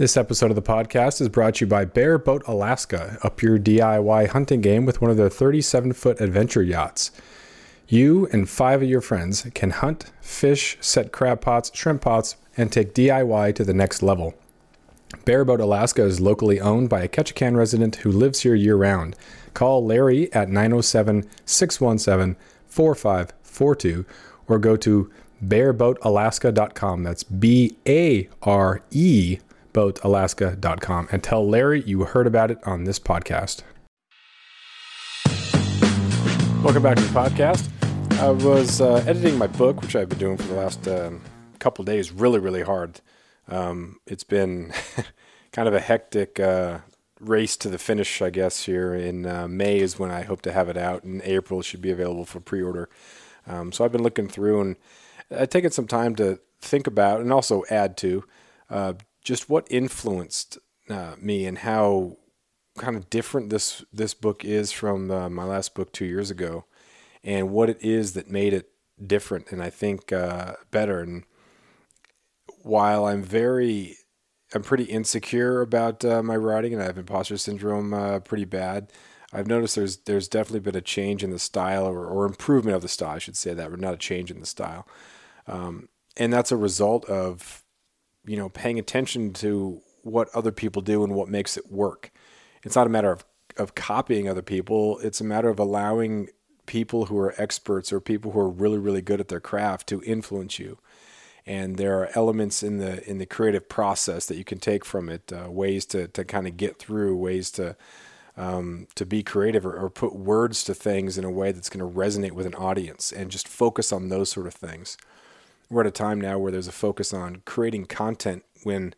This episode of the podcast is brought to you by Bare Boat Alaska, up your DIY hunting game with one of their 37 foot adventure yachts. You and five of your friends can hunt, fish, set crab pots, shrimp pots, and take DIY to the next level. Bare Boat Alaska is locally owned by a Ketchikan resident who lives here year round. Call Larry at 907 617 4542 or go to bareboatalaska.com. That's B A R E boatalaska.com and tell Larry you heard about it on this podcast. Welcome back to the podcast. I was uh, editing my book, which I've been doing for the last um, couple days, really, really hard. Um, it's been kind of a hectic uh, race to the finish, I guess. Here in uh, May is when I hope to have it out, and April should be available for pre-order. Um, so I've been looking through and I've taken some time to think about and also add to uh, just what influenced uh, me and how kind of different this this book is from uh, my last book two years ago, and what it is that made it different and I think uh, better. And while I'm very I'm pretty insecure about uh, my writing and I have imposter syndrome uh, pretty bad. I've noticed there's there's definitely been a change in the style or, or improvement of the style, I should say that, but not a change in the style. Um, and that's a result of you know, paying attention to what other people do and what makes it work. It's not a matter of, of copying other people. It's a matter of allowing people who are experts or people who are really, really good at their craft to influence you. And there are elements in the in the creative process that you can take from it, uh, ways to to kind of get through, ways to um, to be creative or, or put words to things in a way that's going to resonate with an audience, and just focus on those sort of things we're at a time now where there's a focus on creating content when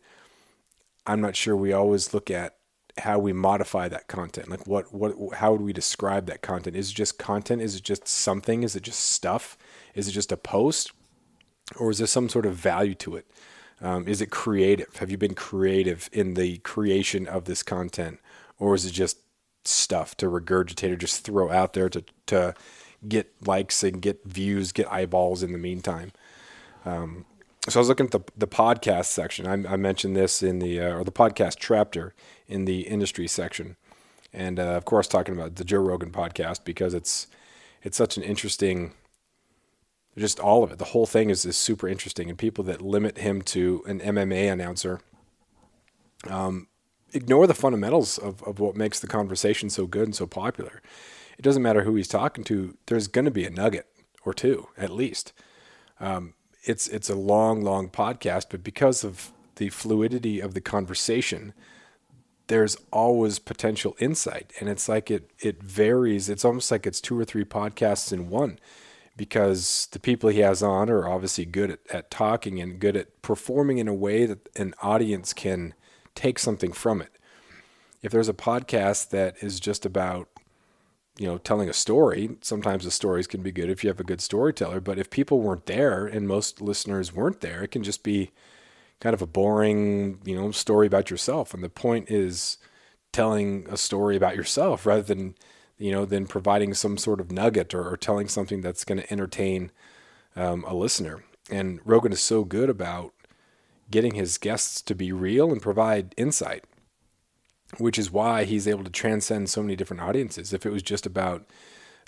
I'm not sure we always look at how we modify that content. Like what what how would we describe that content? Is it just content? Is it just something? Is it just stuff? Is it just a post? Or is there some sort of value to it? Um, is it creative? Have you been creative in the creation of this content? Or is it just stuff to regurgitate or just throw out there to, to get likes and get views, get eyeballs in the meantime? Um, so I was looking at the, the podcast section. I, I mentioned this in the uh, or the podcast chapter in the industry section, and uh, of course talking about the Joe Rogan podcast because it's it's such an interesting. Just all of it, the whole thing is is super interesting, and people that limit him to an MMA announcer, um, ignore the fundamentals of of what makes the conversation so good and so popular. It doesn't matter who he's talking to. There's going to be a nugget or two at least. Um, it's it's a long, long podcast, but because of the fluidity of the conversation, there's always potential insight, and it's like it it varies. It's almost like it's two or three podcasts in one, because the people he has on are obviously good at, at talking and good at performing in a way that an audience can take something from it. If there's a podcast that is just about you know, telling a story, sometimes the stories can be good if you have a good storyteller. But if people weren't there and most listeners weren't there, it can just be kind of a boring, you know, story about yourself. And the point is telling a story about yourself rather than, you know, than providing some sort of nugget or, or telling something that's going to entertain um, a listener. And Rogan is so good about getting his guests to be real and provide insight which is why he's able to transcend so many different audiences. If it was just about,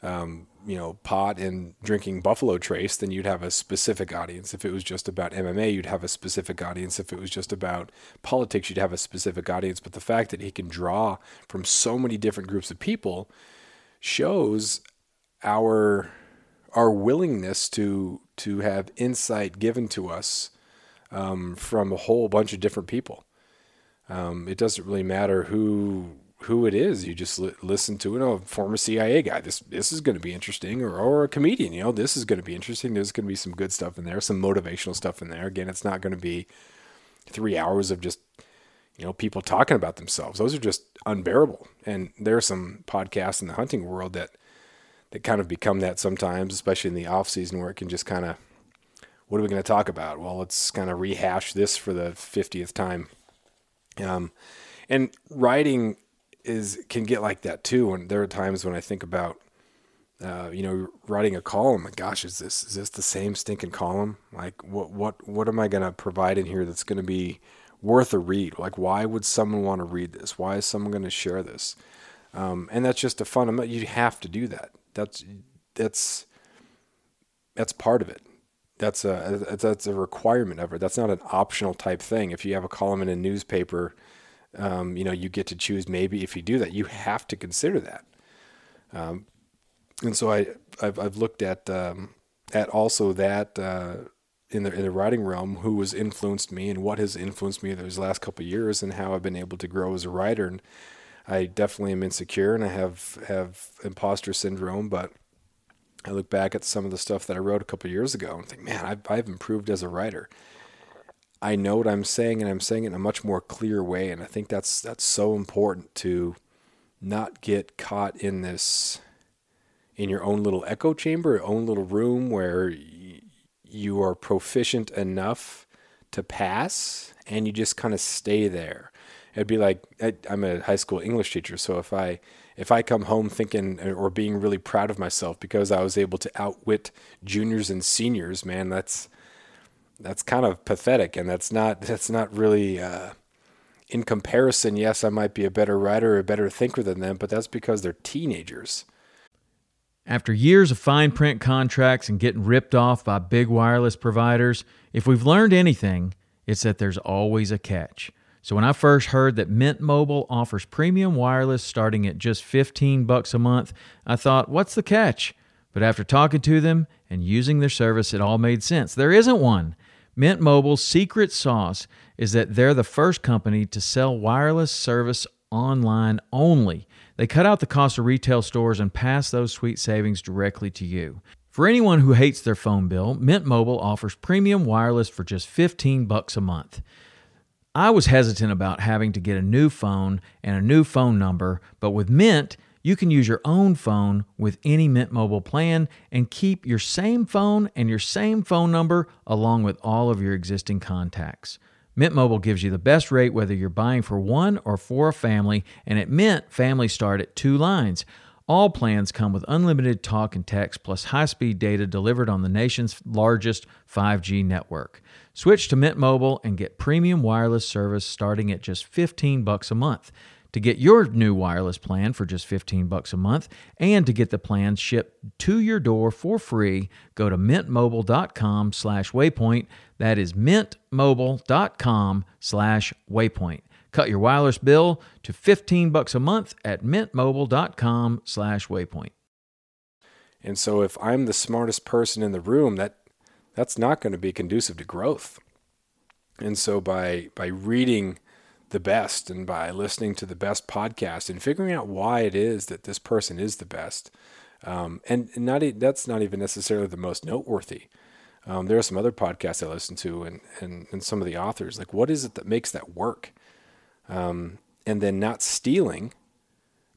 um, you know, pot and drinking Buffalo Trace, then you'd have a specific audience. If it was just about MMA, you'd have a specific audience. If it was just about politics, you'd have a specific audience. But the fact that he can draw from so many different groups of people shows our our willingness to to have insight given to us um, from a whole bunch of different people. Um, it doesn't really matter who who it is. You just li- listen to you know, a former CIA guy. This this is going to be interesting, or or a comedian. You know, this is going to be interesting. There's going to be some good stuff in there, some motivational stuff in there. Again, it's not going to be three hours of just you know people talking about themselves. Those are just unbearable. And there are some podcasts in the hunting world that that kind of become that sometimes, especially in the off season, where it can just kind of what are we going to talk about? Well, let's kind of rehash this for the 50th time um, and writing is can get like that too. And there are times when I think about, uh, you know, writing a column. Like, gosh, is this is this the same stinking column? Like, what what what am I gonna provide in here that's gonna be worth a read. Like, why would someone want to read this? Why is someone to share this? Um, and that's just a fundamental. You have to do that. That's that's that's part of it. That's a that's a requirement of it. That's not an optional type thing. If you have a column in a newspaper, um, you know you get to choose. Maybe if you do that, you have to consider that. Um, and so I I've, I've looked at um, at also that uh, in the in the writing realm who has influenced me and what has influenced me those last couple of years and how I've been able to grow as a writer and I definitely am insecure and I have have imposter syndrome but I look back at some of the stuff that I wrote a couple years ago and think man I've, I've improved as a writer I know what I'm saying and I'm saying it in a much more clear way and I think that's that's so important to not get caught in this in your own little echo chamber, your own little room where you are proficient enough to pass and you just kind of stay there. It'd be like I'm a high school English teacher, so if I if I come home thinking or being really proud of myself because I was able to outwit juniors and seniors, man, that's that's kind of pathetic, and that's not that's not really. Uh, in comparison, yes, I might be a better writer or a better thinker than them, but that's because they're teenagers. After years of fine print contracts and getting ripped off by big wireless providers, if we've learned anything, it's that there's always a catch. So when I first heard that Mint Mobile offers premium wireless starting at just 15 bucks a month, I thought, what's the catch? But after talking to them and using their service, it all made sense. There isn't one. Mint Mobile's secret sauce is that they're the first company to sell wireless service online only. They cut out the cost of retail stores and pass those sweet savings directly to you. For anyone who hates their phone bill, Mint Mobile offers premium wireless for just 15 bucks a month. I was hesitant about having to get a new phone and a new phone number, but with Mint, you can use your own phone with any Mint Mobile plan and keep your same phone and your same phone number along with all of your existing contacts. Mint Mobile gives you the best rate whether you're buying for one or for a family, and at Mint, families start at two lines. All plans come with unlimited talk and text plus high-speed data delivered on the nation's largest 5G network. Switch to Mint Mobile and get premium wireless service starting at just 15 bucks a month. To get your new wireless plan for just 15 bucks a month and to get the plan shipped to your door for free, go to mintmobile.com slash waypoint. That is mintmobile.com slash waypoint. Cut your wireless bill to 15 bucks a month at mintmobile.com slash waypoint. And so if I'm the smartest person in the room, that that's not going to be conducive to growth. And so by by reading the best and by listening to the best podcast and figuring out why it is that this person is the best. Um, and not that's not even necessarily the most noteworthy. Um, there are some other podcasts I listen to and, and, and some of the authors. Like, what is it that makes that work? Um, and then not stealing,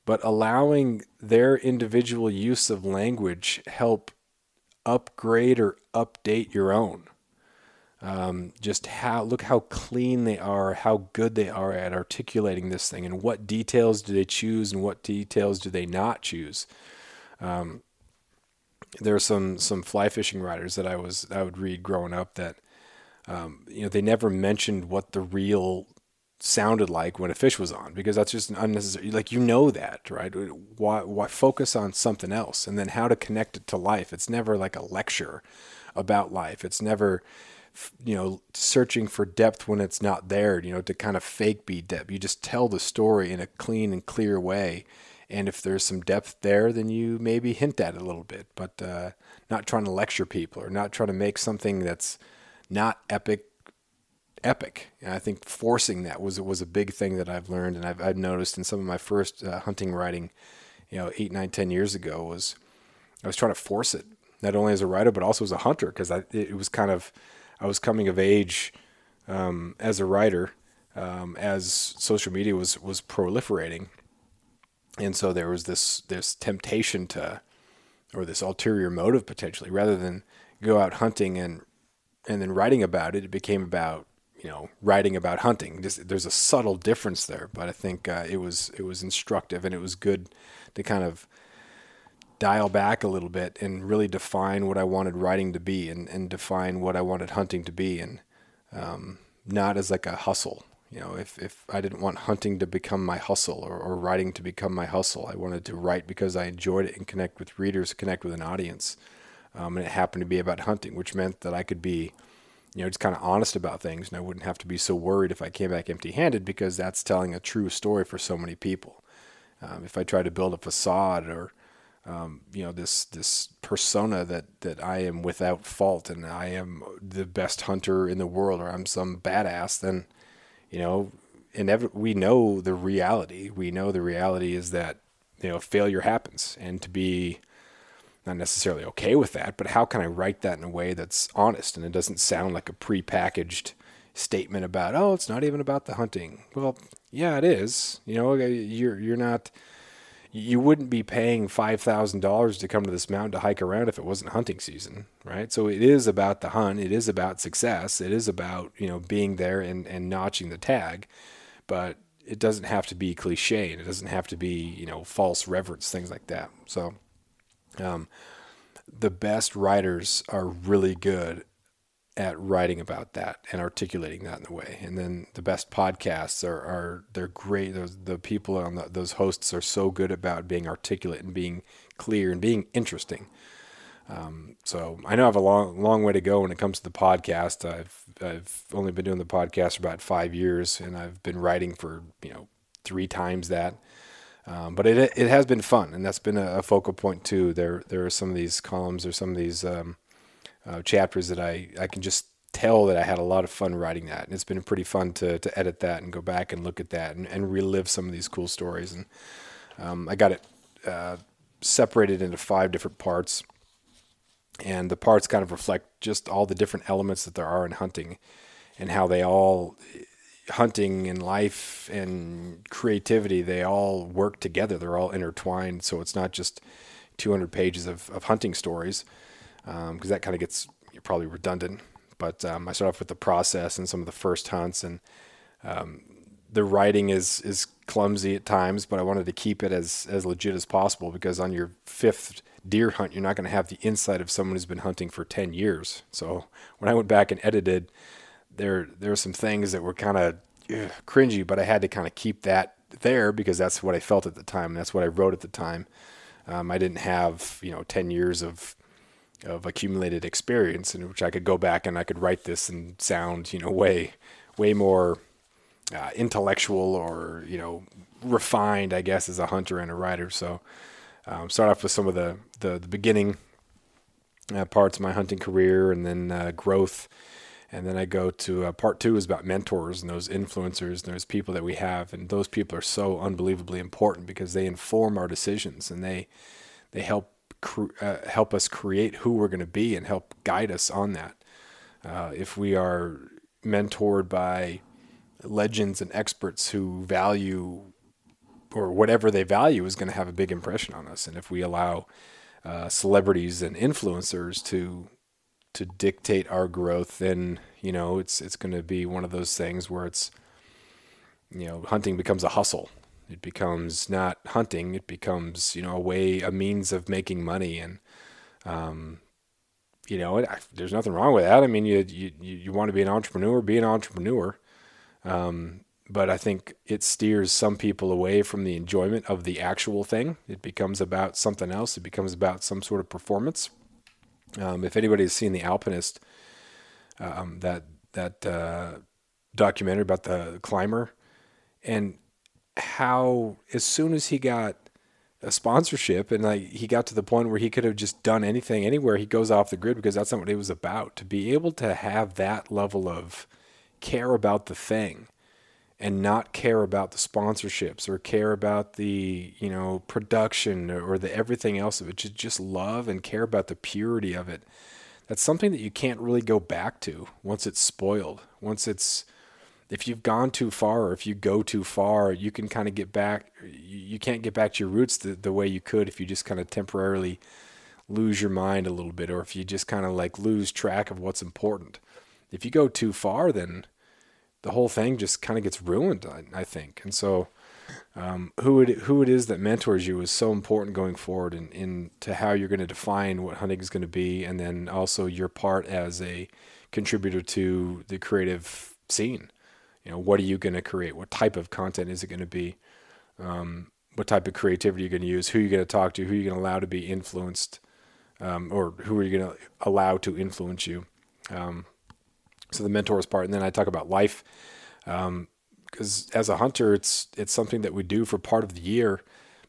but allowing their individual use of language help upgrade or update your own. Um, just how look how clean they are, how good they are at articulating this thing, and what details do they choose and what details do they not choose. Um, there are some some fly fishing writers that I was I would read growing up that um, you know they never mentioned what the reel sounded like when a fish was on because that's just unnecessary. Like you know that, right? Why why focus on something else and then how to connect it to life? It's never like a lecture about life. It's never you know, searching for depth when it's not there, you know, to kind of fake be depth. You just tell the story in a clean and clear way. And if there's some depth there, then you maybe hint at it a little bit, but uh, not trying to lecture people or not trying to make something that's not epic epic. And I think forcing that was was a big thing that I've learned and I've, I've noticed in some of my first uh, hunting writing, you know, eight, nine, ten years ago was I was trying to force it, not only as a writer but also as a hunter because it was kind of I was coming of age um, as a writer um, as social media was was proliferating, and so there was this this temptation to, or this ulterior motive potentially, rather than go out hunting and and then writing about it, it became about you know writing about hunting. There's, there's a subtle difference there, but I think uh, it was it was instructive and it was good to kind of dial back a little bit and really define what I wanted writing to be and, and define what I wanted hunting to be and um, not as like a hustle. You know, if, if I didn't want hunting to become my hustle or, or writing to become my hustle, I wanted to write because I enjoyed it and connect with readers, connect with an audience. Um, and it happened to be about hunting, which meant that I could be, you know, just kind of honest about things and I wouldn't have to be so worried if I came back empty handed because that's telling a true story for so many people. Um, if I try to build a facade or, um, you know, this this persona that that I am without fault and I am the best hunter in the world or I'm some badass, then you know, inev- we know the reality. We know the reality is that, you know, failure happens and to be not necessarily okay with that, but how can I write that in a way that's honest and it doesn't sound like a prepackaged statement about, oh, it's not even about the hunting. Well, yeah, it is. You know, you're you're not you wouldn't be paying $5,000 to come to this mountain to hike around if it wasn't hunting season, right? So it is about the hunt, it is about success, it is about, you know, being there and, and notching the tag, but it doesn't have to be cliche and it doesn't have to be, you know, false reverence, things like that. So um, the best writers are really good at writing about that and articulating that in the way. And then the best podcasts are, are they're great. Those the people on the, those hosts are so good about being articulate and being clear and being interesting. Um, so I know I have a long long way to go when it comes to the podcast. I've I've only been doing the podcast for about five years, and I've been writing for you know three times that. Um, but it it has been fun, and that's been a, a, focal point too. There there are some of these columns or some of these um, uh, chapters that I, I can just tell that I had a lot of fun writing that. And it's been pretty fun to, to edit that and go back and look at that and, and relive some of these cool stories. And um, I got it uh, separated into five different parts. And the parts kind of reflect just all the different elements that there are in hunting and how they all, hunting and life and creativity, they all work together. They're all intertwined. So it's not just 200 pages of, of hunting stories because um, that kind of gets probably redundant. But um, I start off with the process and some of the first hunts, and um, the writing is is clumsy at times, but I wanted to keep it as as legit as possible because on your fifth deer hunt, you're not going to have the insight of someone who's been hunting for ten years. So when I went back and edited, there there were some things that were kind of cringy, but I had to kind of keep that there because that's what I felt at the time. That's what I wrote at the time. Um, I didn't have you know ten years of of accumulated experience in which I could go back and I could write this and sound, you know, way, way more uh, intellectual or, you know, refined, I guess, as a hunter and a writer. So um, start off with some of the, the, the beginning uh, parts of my hunting career and then uh, growth. And then I go to uh, part two is about mentors and those influencers and those people that we have. And those people are so unbelievably important because they inform our decisions and they, they help uh, help us create who we're going to be and help guide us on that. Uh, if we are mentored by legends and experts who value or whatever they value is going to have a big impression on us. And if we allow uh, celebrities and influencers to to dictate our growth, then you know it's it's going to be one of those things where it's you know hunting becomes a hustle it becomes not hunting. It becomes you know a way, a means of making money, and um, you know it, there's nothing wrong with that. I mean, you you you want to be an entrepreneur, be an entrepreneur. Um, but I think it steers some people away from the enjoyment of the actual thing. It becomes about something else. It becomes about some sort of performance. Um, if anybody has seen The Alpinist, um, that that uh, documentary about the climber, and how as soon as he got a sponsorship and like he got to the point where he could have just done anything anywhere he goes off the grid because that's not what it was about. To be able to have that level of care about the thing and not care about the sponsorships or care about the you know production or the everything else of it just just love and care about the purity of it that's something that you can't really go back to once it's spoiled once it's if you've gone too far or if you go too far, you can kind of get back. You can't get back to your roots the, the way you could if you just kind of temporarily lose your mind a little bit or if you just kind of like lose track of what's important. If you go too far, then the whole thing just kind of gets ruined, I, I think. And so, um, who it who it is that mentors you is so important going forward and in to how you're going to define what hunting is going to be, and then also your part as a contributor to the creative scene You know, what are you going to create? What type of content is it going to be? Um, what type of creativity you're going to use? Who are you're going to talk to? Who are you're going to allow to be influenced? Um, or who are you going to allow to influence you? So the mentors part, and then I talk about life, because um, as a hunter, it's it's something that we do for part of the year,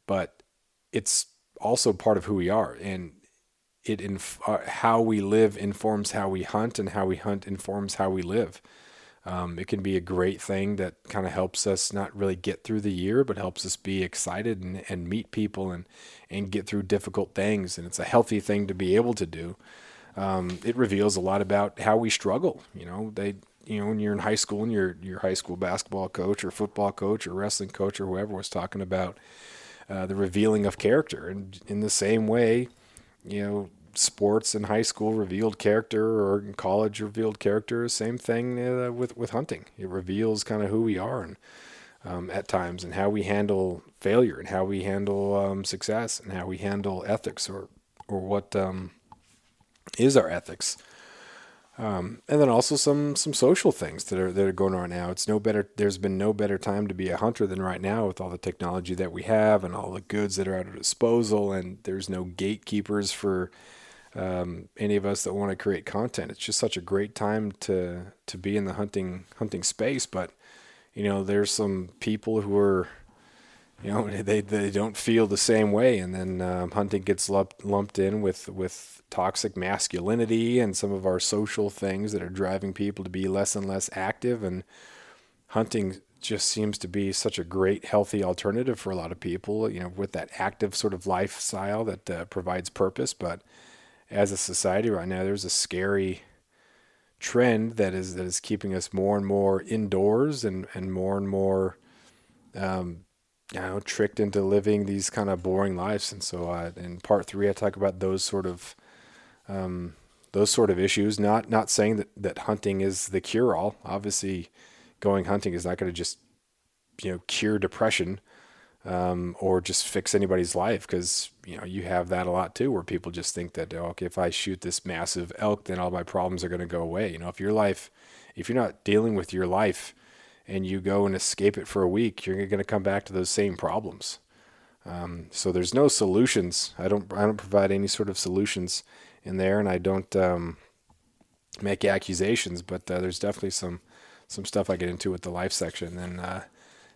but it's also part of who we are, and it inf- uh, how we live informs how we hunt, and how we hunt informs how we live. Um, it can be a great thing that kind of helps us not really get through the year, but helps us be excited and, and meet people and, and get through difficult things. And it's a healthy thing to be able to do. Um, it reveals a lot about how we struggle. You know, they, you know, when you're in high school and your your high school basketball coach or football coach or wrestling coach or whoever was talking about uh, the revealing of character, and in the same way, you know, sports in high school revealed character or in college revealed character. Same thing uh, with with hunting. It reveals kind of who we are and um, at times and how we handle failure and how we handle um, success and how we handle ethics or or what um, is our ethics. Um, and then also some some social things that are that are going on now. It's no better. There's been no better time to be a hunter than right now with all the technology that we have and all the goods that are at our disposal. And there's no gatekeepers for um, any of us that want to create content. It's just such a great time to to be in the hunting hunting space. But you know, there's some people who are, you know, they they don't feel the same way, and then um, hunting gets lumped lumped in with with toxic masculinity and some of our social things that are driving people to be less and less active. And hunting just seems to be such a great, healthy alternative for a lot of people. You know, with that active sort of lifestyle that uh, provides purpose, but as a society right now, there's a scary trend that is that is keeping us more and more indoors and and more and more um, you know tricked into living these kind of boring lives and so uh, in part three I talk about those sort of um, those sort of issues not not saying that that hunting is the cure all obviously going hunting is not going to just you know cure depression um, or just fix anybody's life because you know you have that a lot too where people just think that oh, okay if i shoot this massive elk then all my problems are going to go away. You know if your life if you're not dealing with your life and you go and escape it for a week you're going to come back to those same problems. Um, so there's no solutions. I don't i don't provide any sort of solutions in there and i don't um, make accusations but uh, there's definitely some some stuff i get into with the life section and uh,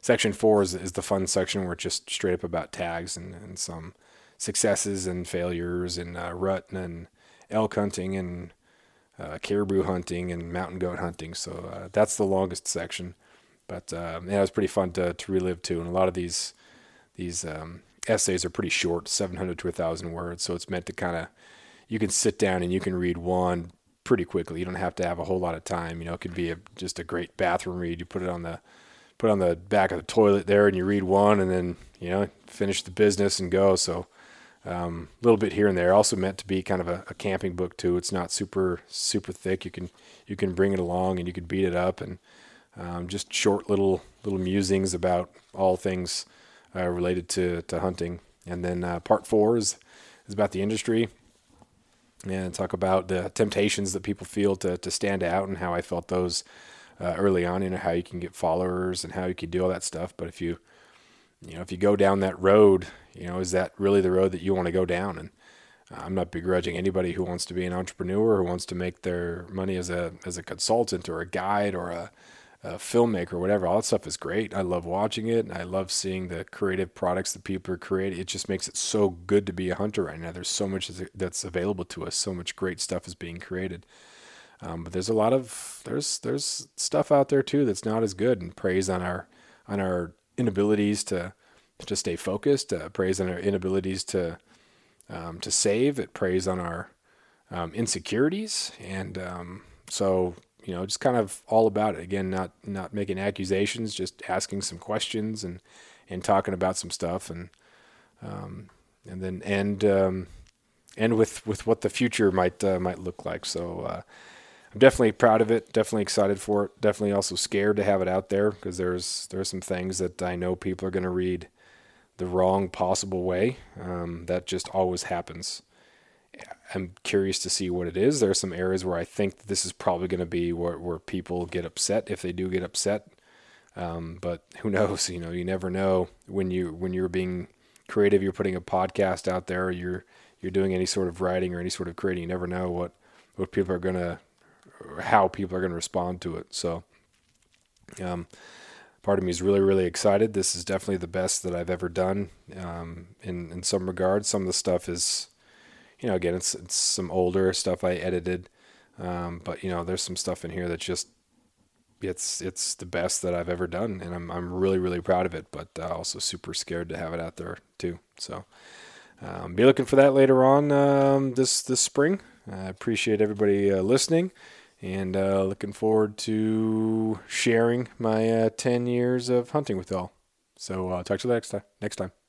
section four is, is the fun section where it's just straight up about tags and, and some successes and failures and uh, rut and elk hunting and uh, caribou hunting and mountain goat hunting. So uh, that's the longest section, but um, yeah, it was pretty fun to, to relive too. And a lot of these these um, essays are pretty short, 700 to 1,000 words. So it's meant to kind of you can sit down and you can read one pretty quickly. You don't have to have a whole lot of time. You know, it could be a, just a great bathroom read. You put it on the put on the back of the toilet there and you read one and then you know finish the business and go so um, a little bit here and there also meant to be kind of a, a, camping book too it's not super super thick you can you can bring it along and you can beat it up and um, just short little little musings about all things uh, related to, to hunting and then uh, part four is is about the industry and talk about the temptations that people feel to, to stand out and how I felt those uh, early on, you know, how you can get followers and how you can do all that stuff. But if you, you know, if you go down that road, you know, is that really the road that you want to go down? And uh, I'm not begrudging anybody who wants to be an entrepreneur, who wants to make their money as a as a consultant or a guide or a, a filmmaker whatever. All that stuff is great. I love watching it, and I love seeing the creative products that people are creating. It just makes it so good to be a hunter right now. There's so much that's available to us. So much great stuff is being created. Um, but there's a lot of there's there's stuff out there too that's not as good, and preys on our on our inabilities to to stay focused, uh, preys on our inabilities to um, to save. It preys on our um, insecurities, and um, so you know, just kind of all about it. Again, not not making accusations, just asking some questions and and talking about some stuff, and um, and then end um, end with with what the future might uh, might look like. So. Uh, I'm definitely proud of it. Definitely excited for it. Definitely also scared to have it out there because there's there's some things that I know people are going to read the wrong possible way. Um, that just always happens. I'm curious to see what it is. There are some areas where I think this is probably going to be where, where people get upset if they do get upset. Um, but who knows? You know, you never know when you when you're being creative. You're putting a podcast out there. You're you're doing any sort of writing or any sort of creating. You never know what what people are gonna how people are gonna respond to it. So, um, part of me is really really excited. This is definitely the best that I've ever done. Um, in in some regards, some of the stuff is, you know, again, it's it's some older stuff I edited. Um, but you know, there's some stuff in here that just it's it's the best that I've ever done, and I'm I'm really really proud of it. But uh, also super scared to have it out there too. So um, be looking for that later on um, this this spring. I appreciate everybody uh, listening, and uh, looking forward to sharing my uh, ten years of hunting with y'all. So uh, talk to you next time. Next time.